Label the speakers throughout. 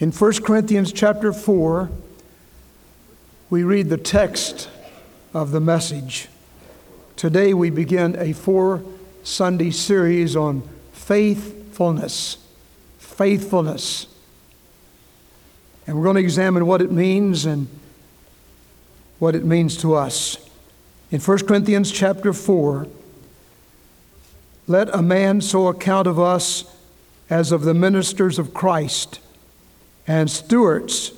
Speaker 1: In 1 Corinthians chapter 4, we read the text of the message. Today we begin a four Sunday series on faithfulness. Faithfulness. And we're going to examine what it means and what it means to us. In 1 Corinthians chapter 4, let a man so account of us as of the ministers of Christ and stewards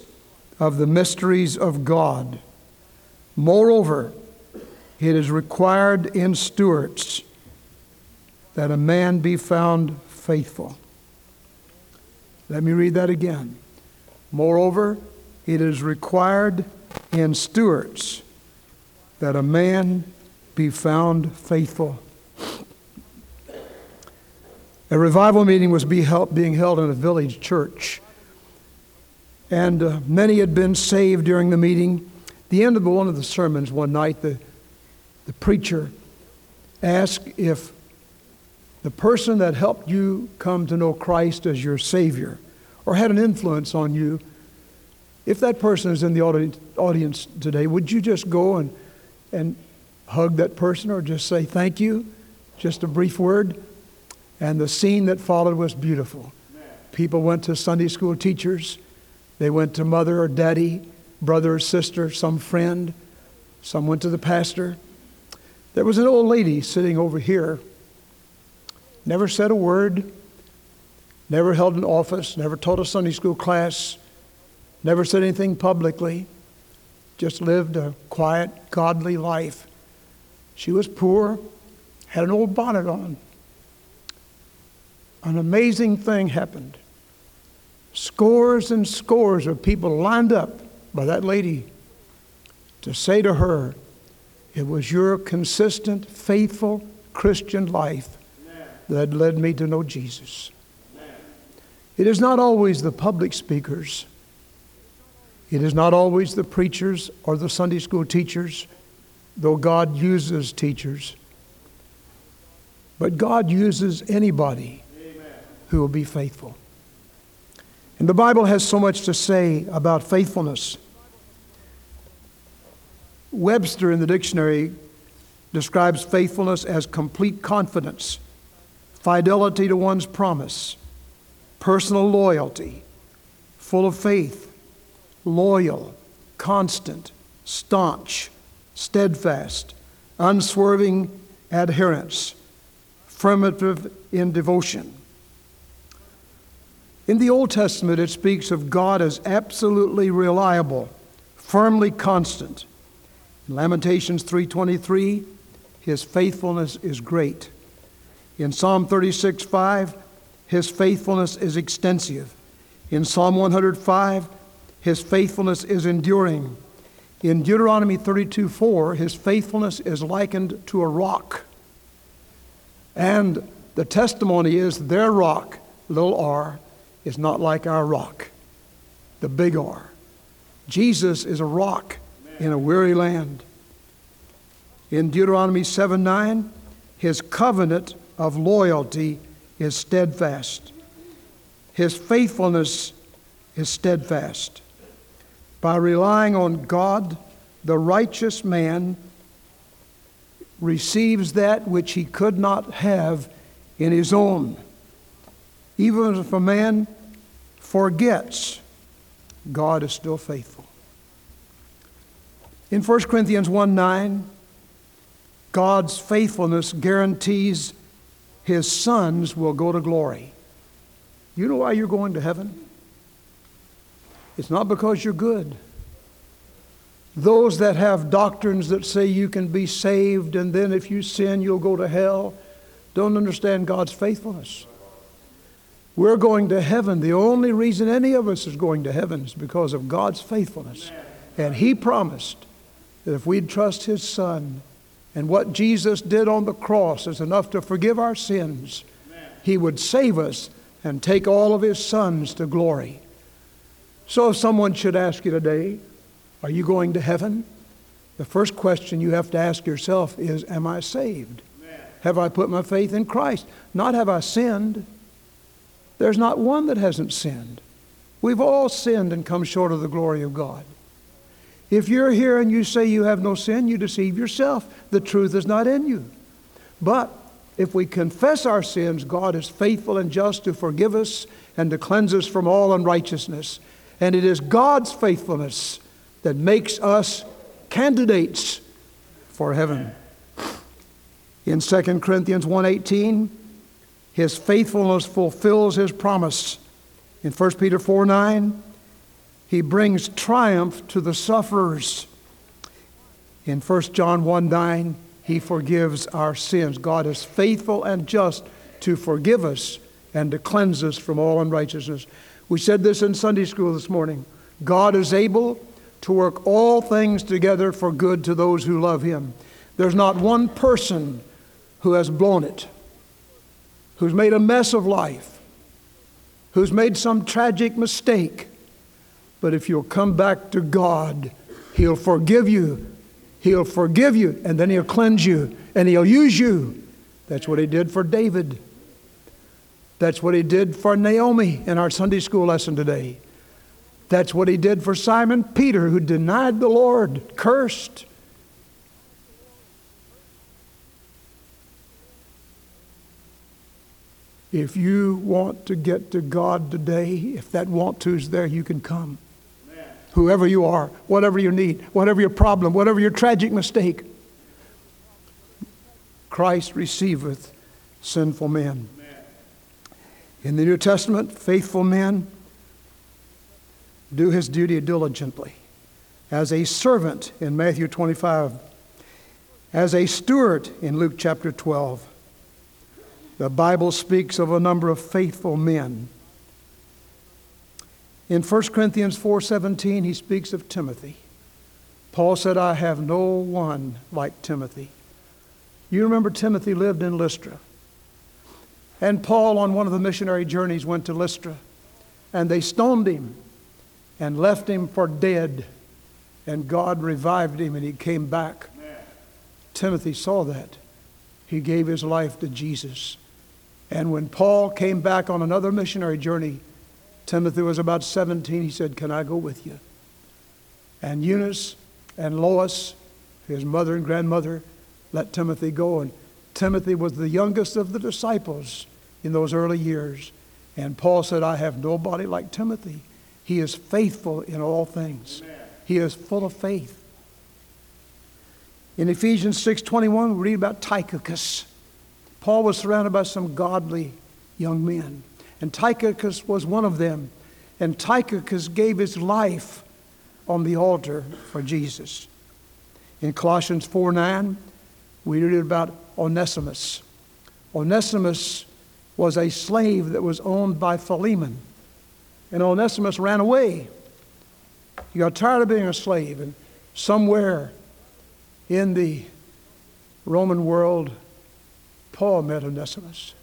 Speaker 1: of the mysteries of God. Moreover, it is required in stewards that a man be found faithful. Let me read that again. Moreover, it is required in stewards that a man be found faithful. A revival meeting was being held in a village church, and uh, many had been saved during the meeting. The end of one of the sermons one night, the, the preacher asked if the person that helped you come to know Christ as your Savior or had an influence on you, if that person is in the audience today, would you just go and, and hug that person or just say thank you? Just a brief word? And the scene that followed was beautiful. People went to Sunday school teachers, they went to mother or daddy, brother or sister, some friend, some went to the pastor. There was an old lady sitting over here, never said a word, never held an office, never taught a Sunday school class, never said anything publicly, just lived a quiet, godly life. She was poor, had an old bonnet on an amazing thing happened. Scores and scores of people lined up by that lady to say to her, It was your consistent, faithful Christian life that led me to know Jesus. It is not always the public speakers, it is not always the preachers or the Sunday school teachers, though God uses teachers. But God uses anybody who will be faithful. And the Bible has so much to say about faithfulness. Webster in the dictionary describes faithfulness as complete confidence, fidelity to one's promise, personal loyalty, full of faith, loyal, constant, staunch, steadfast, unswerving adherence, affirmative in devotion. In the Old Testament, it speaks of God as absolutely reliable, firmly constant. In Lamentations 3:23, his faithfulness is great. In Psalm 36:5, his faithfulness is extensive. In Psalm 105, his faithfulness is enduring. In Deuteronomy 32:4, his faithfulness is likened to a rock. And the testimony is their rock, little r, is not like our rock, the big R. Jesus is a rock in a weary land. In Deuteronomy 7 9, his covenant of loyalty is steadfast. His faithfulness is steadfast. By relying on God, the righteous man receives that which he could not have in his own. Even if a man forgets, God is still faithful. In 1 Corinthians 1 9, God's faithfulness guarantees his sons will go to glory. You know why you're going to heaven? It's not because you're good. Those that have doctrines that say you can be saved and then if you sin, you'll go to hell don't understand God's faithfulness. We're going to heaven. The only reason any of us is going to heaven is because of God's faithfulness. And He promised that if we'd trust His Son and what Jesus did on the cross is enough to forgive our sins, He would save us and take all of His sons to glory. So if someone should ask you today, Are you going to heaven? The first question you have to ask yourself is, Am I saved? Have I put my faith in Christ? Not have I sinned. There's not one that hasn't sinned. We've all sinned and come short of the glory of God. If you're here and you say you have no sin, you deceive yourself. The truth is not in you. But if we confess our sins, God is faithful and just to forgive us and to cleanse us from all unrighteousness. And it is God's faithfulness that makes us candidates for heaven. In 2 Corinthians 1:18, his faithfulness fulfills his promise. In 1 Peter 4 9, he brings triumph to the sufferers. In 1 John 1 9, he forgives our sins. God is faithful and just to forgive us and to cleanse us from all unrighteousness. We said this in Sunday school this morning. God is able to work all things together for good to those who love him. There's not one person who has blown it, who's made a mess of life, who's made some tragic mistake. But if you'll come back to God, He'll forgive you. He'll forgive you, and then He'll cleanse you, and He'll use you. That's what He did for David. That's what He did for Naomi in our Sunday school lesson today. That's what He did for Simon Peter, who denied the Lord, cursed. If you want to get to God today, if that want to is there, you can come. Amen. Whoever you are, whatever you need, whatever your problem, whatever your tragic mistake, Christ receiveth sinful men. Amen. In the New Testament, faithful men do his duty diligently. As a servant in Matthew 25, as a steward in Luke chapter 12 the Bible speaks of a number of faithful men. In 1 Corinthians 4:17 he speaks of Timothy. Paul said, "I have no one like Timothy." You remember Timothy lived in Lystra. And Paul on one of the missionary journeys went to Lystra and they stoned him and left him for dead. And God revived him and he came back. Timothy saw that. He gave his life to Jesus. And when Paul came back on another missionary journey, Timothy was about 17. He said, Can I go with you? And Eunice and Lois, his mother and grandmother, let Timothy go. And Timothy was the youngest of the disciples in those early years. And Paul said, I have nobody like Timothy. He is faithful in all things. Amen. He is full of faith. In Ephesians 6:21, we read about Tychicus. Paul was surrounded by some godly young men, and Tychicus was one of them. And Tychicus gave his life on the altar for Jesus. In Colossians 4 9, we read about Onesimus. Onesimus was a slave that was owned by Philemon. And Onesimus ran away. He got tired of being a slave, and somewhere in the Roman world, Paul met Onesimus.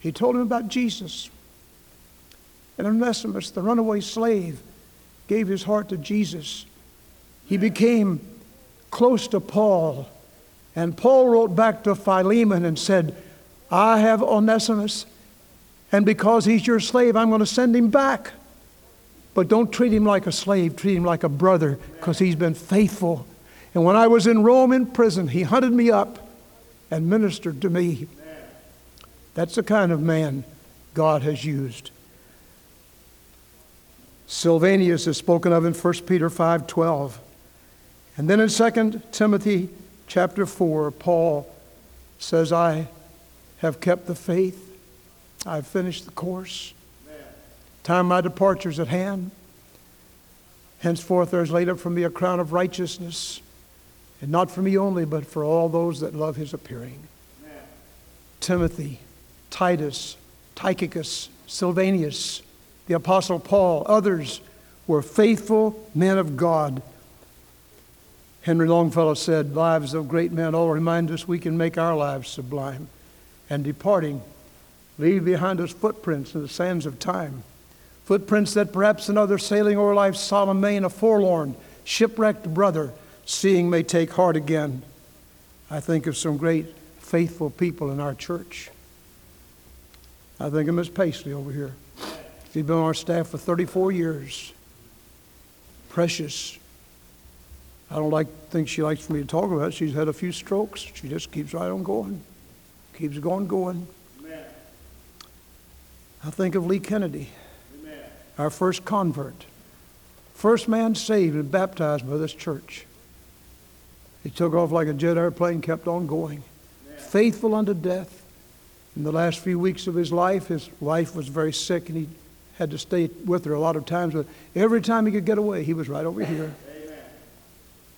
Speaker 1: He told him about Jesus. And Onesimus, the runaway slave, gave his heart to Jesus. He became close to Paul. And Paul wrote back to Philemon and said, I have Onesimus, and because he's your slave, I'm going to send him back. But don't treat him like a slave, treat him like a brother, because he's been faithful. And when I was in Rome in prison, he hunted me up and ministered to me. That's the kind of man God has used. Silvanus is spoken of in 1 Peter 5:12. And then in 2 Timothy chapter 4, Paul says, I have kept the faith. I've finished the course. Time my departure is at hand. Henceforth there is laid up for me a crown of righteousness and not for me only, but for all those that love his appearing. Amen. Timothy, Titus, Tychicus, Silvanus, the Apostle Paul, others were faithful men of God. Henry Longfellow said, Lives of great men all remind us we can make our lives sublime. And departing, leave behind us footprints in the sands of time. Footprints that perhaps another sailing o'er life's solemn main, a forlorn, shipwrecked brother, seeing may take heart again. I think of some great faithful people in our church. I think of Miss Paisley over here. She's been on our staff for 34 years. Precious. I don't like think she likes for me to talk about it. She's had a few strokes. She just keeps right on going. Keeps going, going.
Speaker 2: Amen.
Speaker 1: I think of Lee Kennedy,
Speaker 2: Amen.
Speaker 1: our first convert. First man saved and baptized by this church. He took off like a jet airplane, kept on going. Faithful unto death. In the last few weeks of his life, his wife was very sick and he had to stay with her a lot of times. But every time he could get away, he was right over here.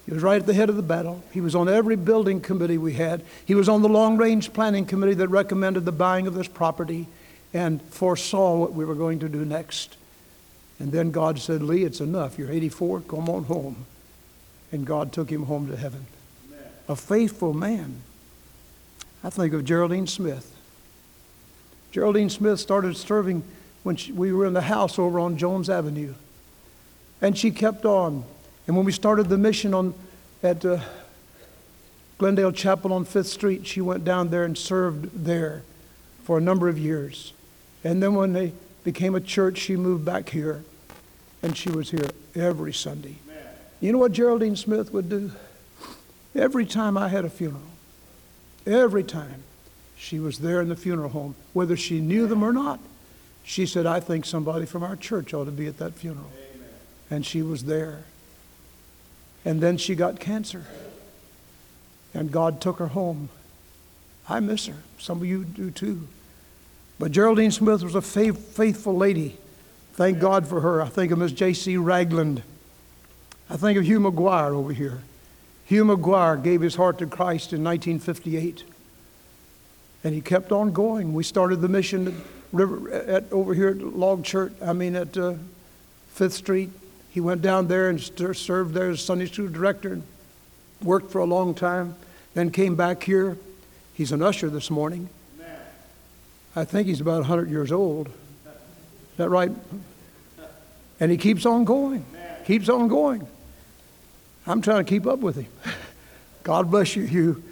Speaker 1: He was right at the head of the battle. He was on every building committee we had. He was on the long range planning committee that recommended the buying of this property and foresaw what we were going to do next. And then God said, Lee, it's enough. You're 84, come on home. And God took him home to heaven. A faithful man. I think of Geraldine Smith. Geraldine Smith started serving when she, we were in the house over on Jones Avenue. And she kept on. And when we started the mission on, at uh, Glendale Chapel on Fifth Street, she went down there and served there for a number of years. And then when they became a church, she moved back here. And she was here every Sunday. You know what Geraldine Smith would do? Every time I had a funeral, every time she was there in the funeral home, whether she knew them or not, she said, I think somebody from our church ought to be at that funeral. And she was there. And then she got cancer. And God took her home. I miss her. Some of you do too. But Geraldine Smith was a faith, faithful lady. Thank God for her. I think of Miss J.C. Ragland. I think of Hugh McGuire over here. Hugh McGuire gave his heart to Christ in 1958. And he kept on going. We started the mission at, River, at over here at Log Church, I mean at uh, Fifth Street. He went down there and served there as Sunday school director and worked for a long time. Then came back here. He's an usher this morning. I think he's about 100 years old. Is that right? And he keeps on going. Keeps on going. I'm trying to keep up with him. God bless you, Hugh.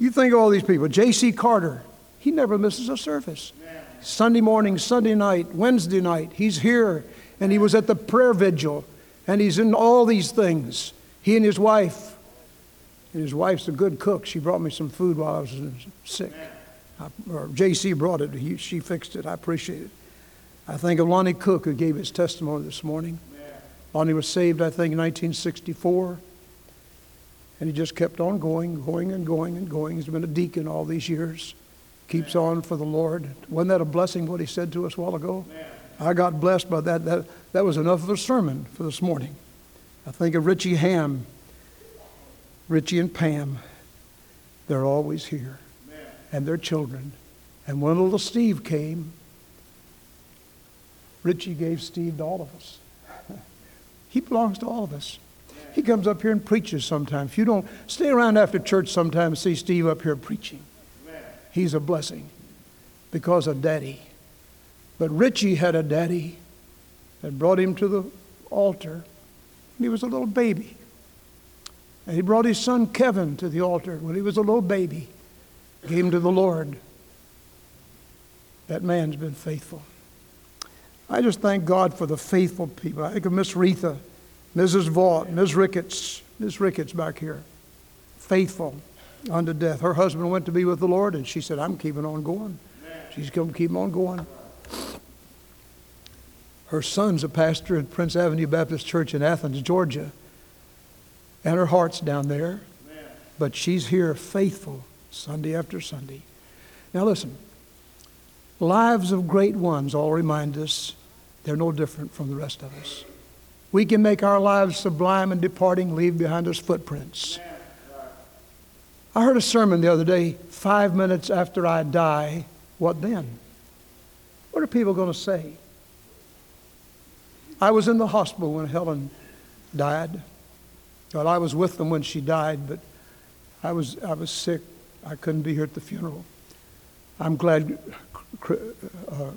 Speaker 1: You think of all these people. J.C. Carter, he never misses a service. Sunday morning, Sunday night, Wednesday night, he's here. And he was at the prayer vigil. And he's in all these things. He and his wife. And his wife's a good cook. She brought me some food while I was sick. I, or J.C. brought it. He, she fixed it. I appreciate it. I think of Lonnie Cook, who gave his testimony this morning. Lonnie was saved, I think, in 1964. And he just kept on going, going and going and going. He's been a deacon all these years. Keeps on for the Lord. Wasn't that a blessing what he said to us a while ago? I got blessed by that. That, that was enough of a sermon for this morning. I think of Richie Ham, Richie and Pam. They're always here. And their children. And when little Steve came, Richie gave Steve to all of us. he belongs to all of us. He comes up here and preaches sometimes. If you don't stay around after church sometimes, see Steve up here preaching, he's a blessing because of daddy. But Richie had a daddy that brought him to the altar he was a little baby. And he brought his son Kevin to the altar when he was a little baby, gave him to the Lord. That man's been faithful. I just thank God for the faithful people. I think of Miss Retha. Mrs. Vaught, Ms. Ricketts, Ms. Ricketts back here, faithful unto death. Her husband went to be with the Lord, and she said, I'm keeping on going. She's going to keep on going. Her son's a pastor at Prince Avenue Baptist Church in Athens, Georgia, and her heart's down there. But she's here faithful Sunday after Sunday. Now, listen lives of great ones all remind us they're no different from the rest of us. We can make our lives sublime and departing, leave behind us footprints. I heard a sermon the other day five minutes after I die, what then? What are people going to say? I was in the hospital when Helen died. Well, I was with them when she died, but I was, I was sick. I couldn't be here at the funeral. I'm glad uh,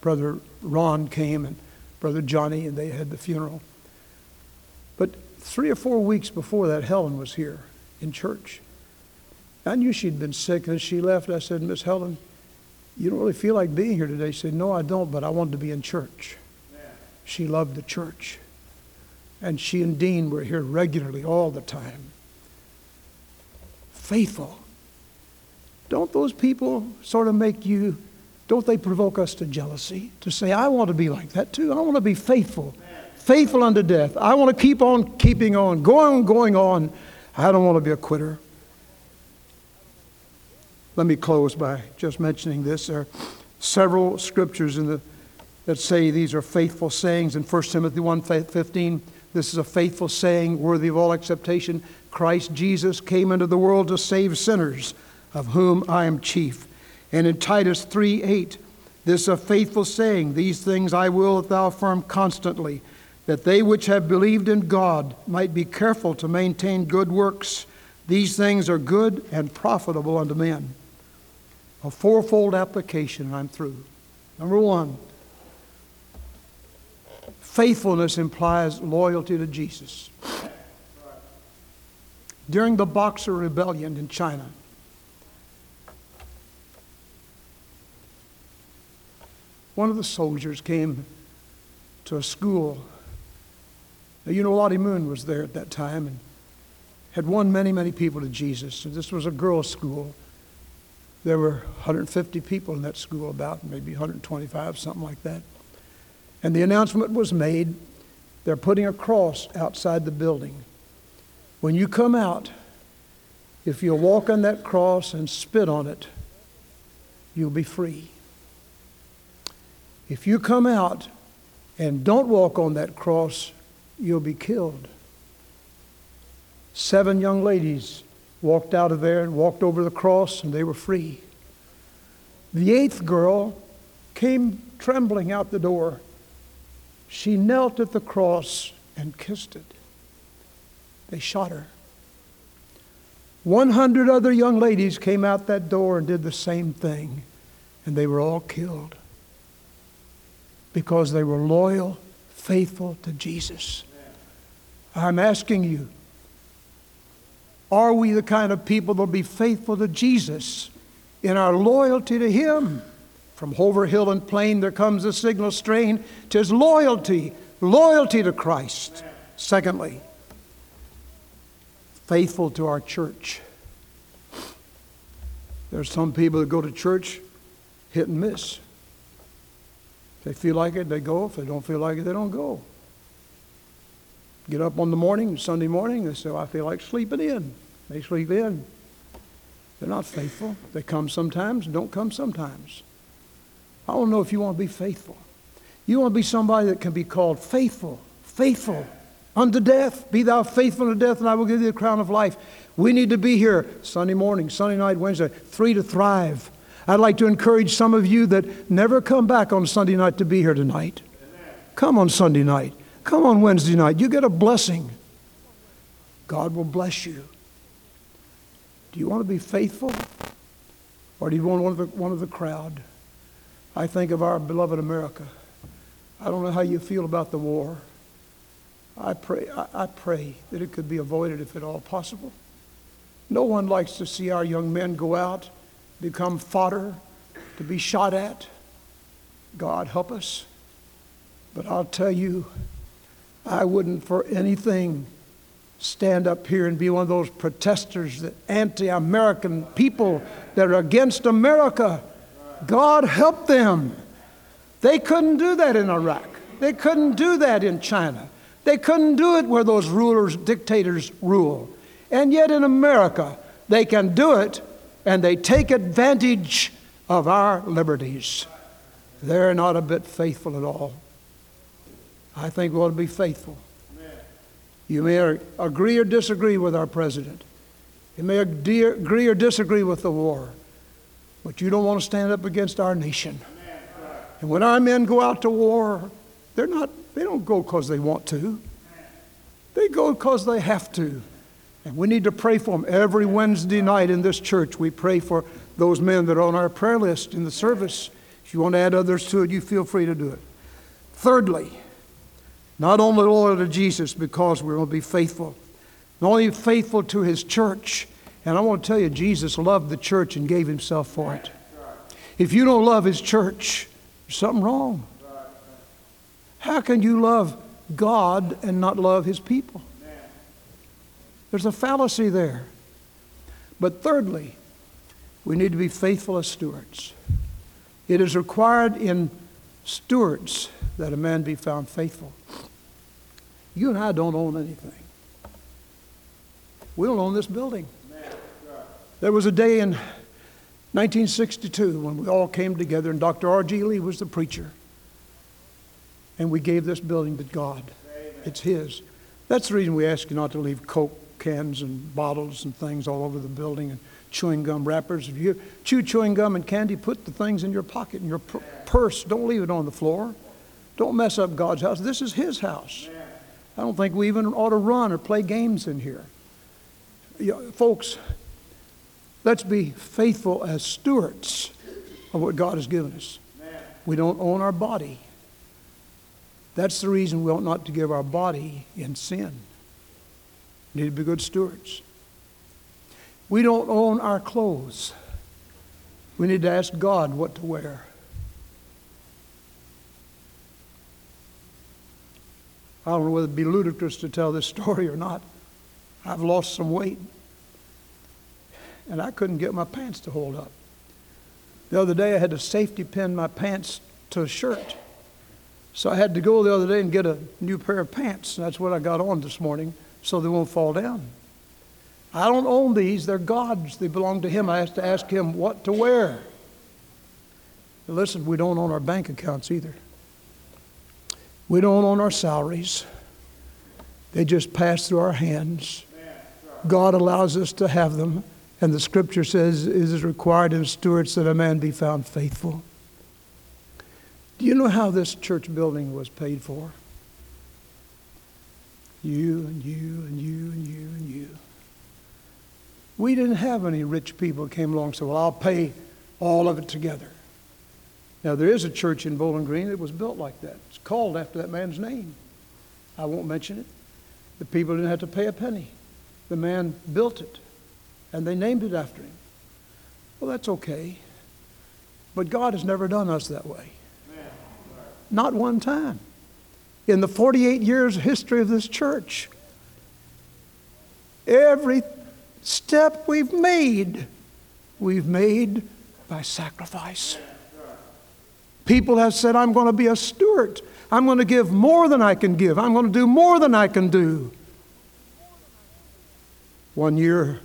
Speaker 1: Brother Ron came and Brother Johnny, and they had the funeral. But three or four weeks before that, Helen was here in church. I knew she'd been sick, and as she left, I said, Miss Helen, you don't really feel like being here today. She said, No, I don't, but I want to be in church. She loved the church. And she and Dean were here regularly all the time. Faithful. Don't those people sort of make you, don't they provoke us to jealousy? To say, I want to be like that too. I want to be faithful. Faithful unto death. I want to keep on keeping on, going on, going on. I don't want to be a quitter. Let me close by just mentioning this. There are several scriptures in the, that say these are faithful sayings. In 1 Timothy 1 15, this is a faithful saying worthy of all acceptation. Christ Jesus came into the world to save sinners, of whom I am chief. And in Titus 3 8, this is a faithful saying. These things I will that thou affirm constantly, that they which have believed in God might be careful to maintain good works. These things are good and profitable unto men a fourfold application, and I'm through. Number one, faithfulness implies loyalty to Jesus. During the Boxer Rebellion in China, one of the soldiers came to a school. Now, you know, Lottie Moon was there at that time and had won many, many people to Jesus. And this was a girls' school. There were 150 people in that school, about maybe 125, something like that. And the announcement was made they're putting a cross outside the building. When you come out, if you'll walk on that cross and spit on it, you'll be free. If you come out and don't walk on that cross, you'll be killed. Seven young ladies walked out of there and walked over the cross, and they were free. The eighth girl came trembling out the door. She knelt at the cross and kissed it. They shot her. 100 other young ladies came out that door and did the same thing, and they were all killed because they were loyal, faithful to Jesus. I'm asking you, are we the kind of people that will be faithful to Jesus in our loyalty to Him? From Hover Hill and Plain, there comes a signal strain. Tis loyalty, loyalty to Christ. Secondly, faithful to our church. There's some people that go to church hit and miss. If they feel like it, they go. If they don't feel like it, they don't go. Get up on the morning, Sunday morning, they say, I feel like sleeping in. They sleep in. They're not faithful. They come sometimes, don't come sometimes. I don't know if you want to be faithful. You want to be somebody that can be called faithful, faithful unto death. Be thou faithful unto death, and I will give thee the crown of life. We need to be here Sunday morning, Sunday night, Wednesday, three to thrive. I'd like to encourage some of you that never come back on Sunday night to be here tonight. Come on Sunday night. Come on Wednesday night. You get a blessing. God will bless you. Do you want to be faithful? Or do you want one of the, one of the crowd? I think of our beloved America. I don't know how you feel about the war. I pray, I, I pray that it could be avoided if at all possible. No one likes to see our young men go out, become fodder, to be shot at. God help us. But I'll tell you, I wouldn't for anything stand up here and be one of those protesters, the anti American people that are against America. God help them. They couldn't do that in Iraq. They couldn't do that in China. They couldn't do it where those rulers, dictators rule. And yet in America, they can do it and they take advantage of our liberties. They're not a bit faithful at all. I think we ought to be faithful. You may agree or disagree with our president. You may agree or disagree with the war. But you don't want to stand up against our nation. And when our men go out to war, they're not, they don't go because they want to. They go because they have to. And we need to pray for them. Every Wednesday night in this church, we pray for those men that are on our prayer list in the service. If you want to add others to it, you feel free to do it. Thirdly, not only loyal to Jesus because we're going to be faithful, not only faithful to his church. And I want to tell you, Jesus loved the church and gave himself for it. If you don't love his church, there's something wrong. How can you love God and not love His people? There's a fallacy there. But thirdly, we need to be faithful as stewards. It is required in stewards that a man be found faithful. You and I don't own anything. We don't own this building. There was a day in 1962 when we all came together, and Dr. R.G. Lee was the preacher. And we gave this building to God. It's His. That's the reason we ask you not to leave Coke cans and bottles and things all over the building and chewing gum wrappers. If you chew chewing gum and candy, put the things in your pocket, in your purse. Don't leave it on the floor. Don't mess up God's house. This is His house. I don't think we even ought to run or play games in here. folks, let's be faithful as stewards of what God has given us. We don't own our body. That's the reason we ought not to give our body in sin. We need to be good stewards. We don't own our clothes. We need to ask God what to wear. I don't know whether it'd be ludicrous to tell this story or not. I've lost some weight, and I couldn't get my pants to hold up. The other day, I had to safety pin my pants to a shirt. So I had to go the other day and get a new pair of pants. That's what I got on this morning so they won't fall down. I don't own these, they're God's. They belong to Him. I have to ask Him what to wear. Listen, we don't own our bank accounts either. We don't own our salaries, they just pass through our hands. God allows us to have them, and the scripture says it is required in stewards that a man be found faithful. Do you know how this church building was paid for? You and you and you and you and you. We didn't have any rich people came along and said, Well, I'll pay all of it together. Now, there is a church in Bowling Green that was built like that. It's called after that man's name. I won't mention it. The people didn't have to pay a penny. The man built it, and they named it after him. Well, that's okay. But God has never done us that way. Not one time. In the 48 years history of this church, every step we've made, we've made by sacrifice. People have said, I'm going to be a steward. I'm going to give more than I can give. I'm going to do more than I can do. One year,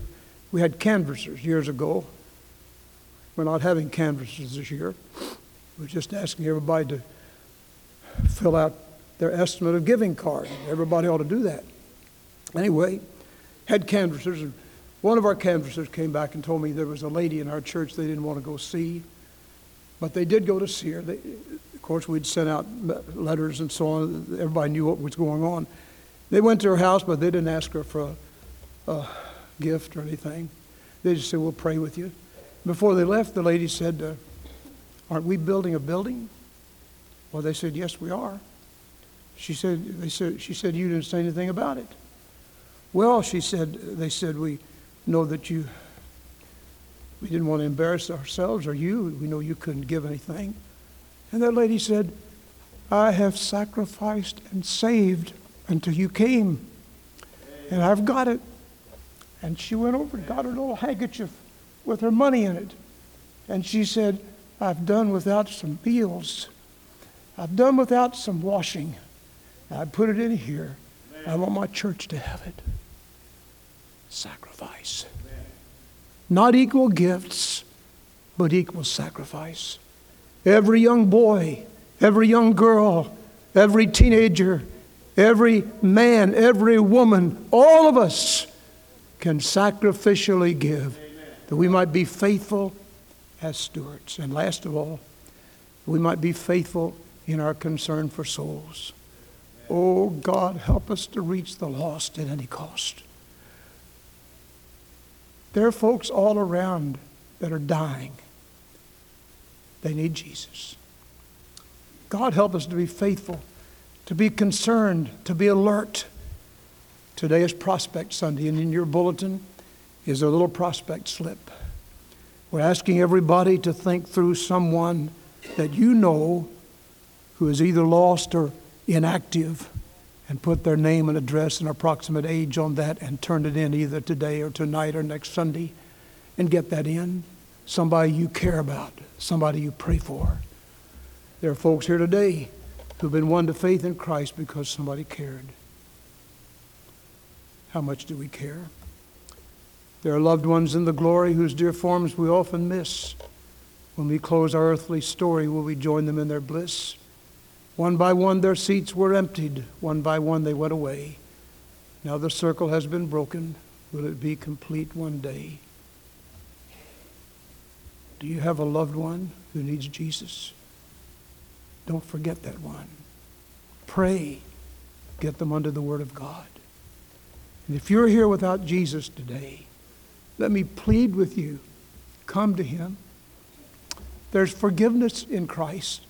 Speaker 1: we had canvassers years ago. We're not having canvassers this year. We're just asking everybody to fill out their estimate of giving card. Everybody ought to do that. Anyway, had canvassers, and one of our canvassers came back and told me there was a lady in our church they didn't want to go see. But they did go to see her. They, of course, we'd sent out letters and so on. Everybody knew what was going on. They went to her house, but they didn't ask her for a, a gift or anything. They just said, We'll pray with you. Before they left, the lady said, uh, Aren't we building a building? Well, they said, Yes, we are. She said, they said, she said, You didn't say anything about it. Well, she said, they said, We know that you we didn't want to embarrass ourselves or you. We know you couldn't give anything. And that lady said, I have sacrificed and saved until you came. And I've got it. And she went over and got her little handkerchief with her money in it. And she said, I've done without some meals. I've done without some washing. I put it in here. I want my church to have it. Sacrifice. Not equal gifts, but equal sacrifice. Every young boy, every young girl, every teenager, every man, every woman, all of us can sacrificially give that we might be faithful as stewards. And last of all, we might be faithful in our concern for souls. Oh, God, help us to reach the lost at any cost. There are folks all around that are dying. They need Jesus. God help us to be faithful, to be concerned, to be alert. Today is Prospect Sunday, and in your bulletin is a little prospect slip. We're asking everybody to think through someone that you know who is either lost or inactive and put their name and address and approximate age on that and turn it in either today or tonight or next Sunday and get that in. Somebody you care about, somebody you pray for. There are folks here today who've been won to faith in Christ because somebody cared. How much do we care? There are loved ones in the glory whose dear forms we often miss. When we close our earthly story, will we join them in their bliss? One by one, their seats were emptied. One by one, they went away. Now the circle has been broken. Will it be complete one day? Do you have a loved one who needs Jesus? Don't forget that one. Pray. Get them under the Word of God. And if you're here without Jesus today, let me plead with you come to Him. There's forgiveness in Christ.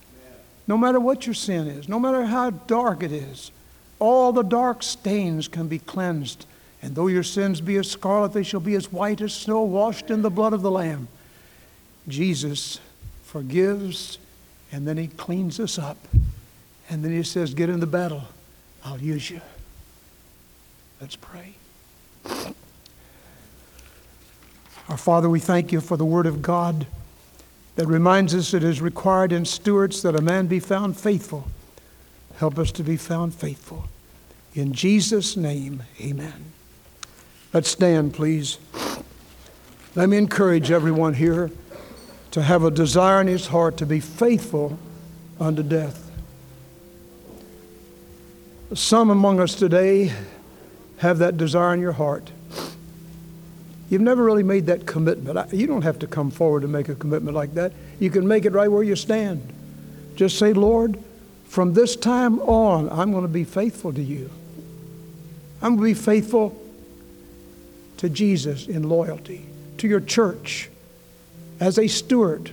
Speaker 1: No matter what your sin is, no matter how dark it is, all the dark stains can be cleansed. And though your sins be as scarlet, they shall be as white as snow, washed in the blood of the Lamb. Jesus forgives, and then He cleans us up. And then He says, Get in the battle, I'll use you. Let's pray. Our Father, we thank you for the Word of God that reminds us it is required in stewards that a man be found faithful. Help us to be found faithful. In Jesus' name, amen. Let's stand, please. Let me encourage everyone here to have a desire in his heart to be faithful unto death. Some among us today have that desire in your heart. You've never really made that commitment. You don't have to come forward to make a commitment like that. You can make it right where you stand. Just say, Lord, from this time on, I'm going to be faithful to you. I'm going to be faithful to Jesus in loyalty, to your church, as a steward,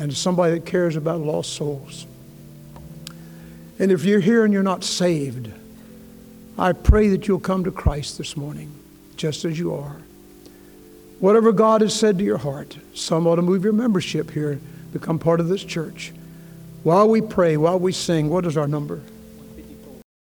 Speaker 1: and somebody that cares about lost souls. And if you're here and you're not saved, I pray that you'll come to Christ this morning, just as you are. Whatever God has said to your heart, some ought to move your membership here, become part of this church. While we pray, while we sing, what is our number?